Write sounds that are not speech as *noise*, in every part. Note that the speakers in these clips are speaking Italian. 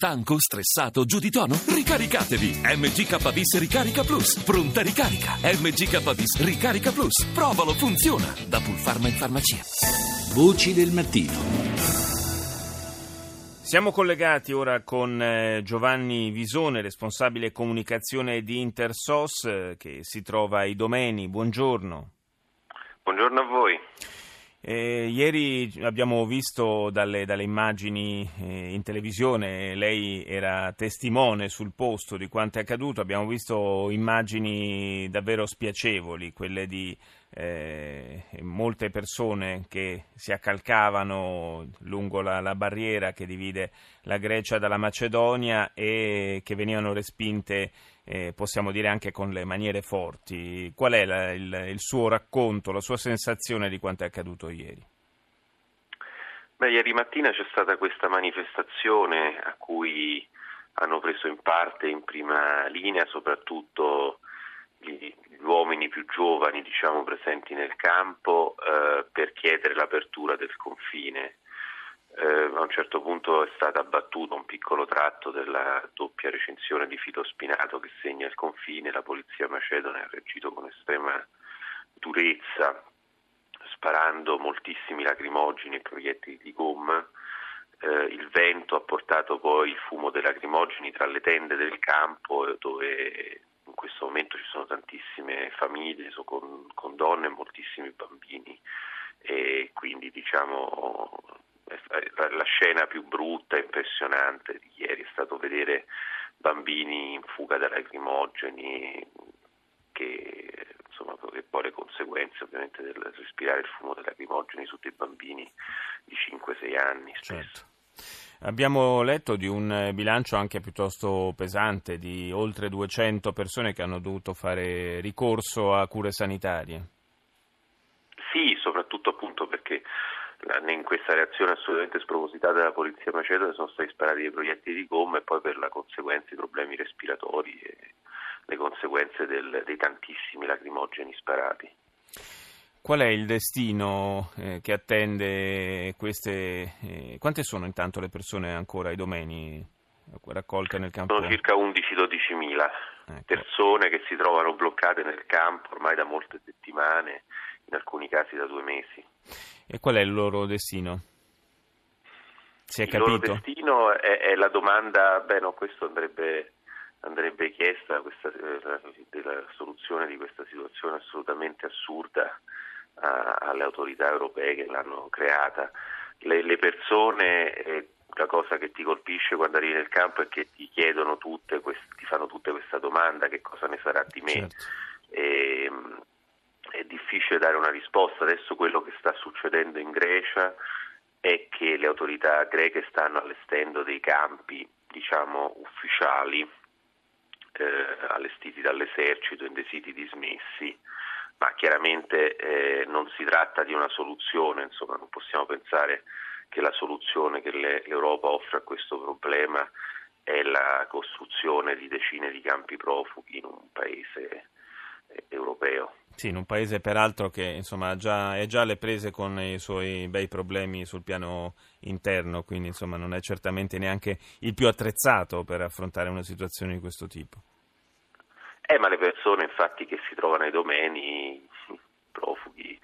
Stanco, stressato, giù di tono? Ricaricatevi! MGKBIS Ricarica Plus. Pronta ricarica. MGKBIS Ricarica Plus. Provalo, funziona. Da Pulpharma in farmacia. Voci del mattino. Siamo collegati ora con eh, Giovanni Visone, responsabile comunicazione di Intersos, eh, che si trova ai domeni. Buongiorno. Buongiorno a voi. Eh, ieri abbiamo visto dalle, dalle immagini eh, in televisione, lei era testimone sul posto di quanto è accaduto, abbiamo visto immagini davvero spiacevoli, quelle di eh, molte persone che si accalcavano lungo la, la, barriera che divide la Grecia dalla Macedonia e che venivano respinte, eh, possiamo dire anche con le maniere forti. Qual è la, il, il, suo racconto, la sua sensazione di quanto è accaduto ieri? Beh, ieri mattina c'è stata questa manifestazione a cui hanno preso in parte in prima linea soprattutto gli, uomini più giovani diciamo, presenti nel campo eh, per chiedere l'apertura del confine. Eh, a un certo punto è stato abbattuto un piccolo tratto della doppia recinzione di filo spinato che segna il confine, la polizia macedone ha reagito con estrema durezza, sparando moltissimi lacrimogeni e proiettili di gomma. Eh, il vento ha portato poi il fumo dei lacrimogeni tra le tende del campo dove in questo momento ci sono tantissime famiglie con, con donne e moltissimi bambini e quindi diciamo la scena più brutta e impressionante di ieri è stato vedere bambini in fuga da lacrimogeni che insomma che poi le conseguenze ovviamente del respirare il fumo dei lacrimogeni su dei bambini di 5-6 anni spesso. Certo. Abbiamo letto di un bilancio anche piuttosto pesante di oltre 200 persone che hanno dovuto fare ricorso a cure sanitarie. Sì, soprattutto appunto perché in questa reazione assolutamente spropositata della polizia macedone sono stati sparati dei proiettili di gomma e poi per la conseguenza i problemi respiratori e le conseguenze del, dei tantissimi lacrimogeni sparati. Qual è il destino eh, che attende queste... Eh, quante sono intanto le persone ancora ai domeni raccolte nel campo? Sono circa 11-12 mila ecco. persone che si trovano bloccate nel campo ormai da molte settimane, in alcuni casi da due mesi. E qual è il loro destino? Si è il capito? Il loro destino è, è, la domanda, beh no, questo andrebbe andrebbe chiesta questa, eh, la soluzione di questa situazione assolutamente assurda a, alle autorità europee che l'hanno creata. Le, le persone, eh, la cosa che ti colpisce quando arrivi nel campo è che ti chiedono tutte, quest, ti fanno tutte questa domanda, che cosa ne sarà di me. Certo. E, ehm, è difficile dare una risposta. Adesso quello che sta succedendo in Grecia è che le autorità greche stanno allestendo dei campi, diciamo, ufficiali eh, allestiti dall'esercito in dei siti dismessi, chiaramente eh, non si tratta di una soluzione, insomma non possiamo pensare che la soluzione che le, l'Europa offre a questo problema è la costruzione di decine di campi profughi in un paese eh, europeo. Sì, in un paese peraltro che insomma, già, è già alle prese con i suoi bei problemi sul piano interno, quindi insomma, non è certamente neanche il più attrezzato per affrontare una situazione di questo tipo. Eh, ma le persone infatti che si trovano ai domeni, *laughs* profughi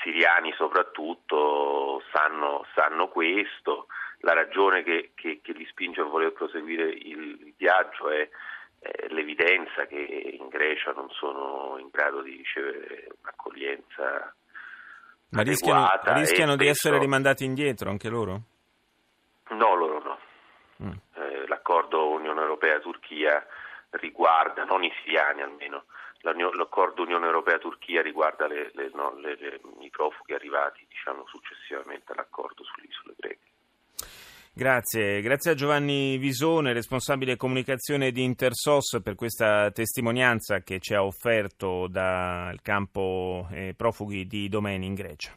siriani soprattutto, sanno, sanno questo. La ragione che, che, che, li spinge a voler proseguire il, viaggio è l'evidenza che in Grecia non sono in grado di ricevere un'accoglienza ma rischiano, rischiano di essere rimandati indietro anche loro? No, loro no. Mm. Eh, l'accordo Unione Europea-Turchia riguarda, non i siriani almeno, l'accordo Unione Europea-Turchia riguarda le, le, no, le, i profughi arrivati diciamo, successivamente all'accordo sulle isole greche. Grazie, grazie a Giovanni Visone, responsabile comunicazione di Intersos per questa testimonianza che ci ha offerto dal campo eh, profughi di Domeni in Grecia.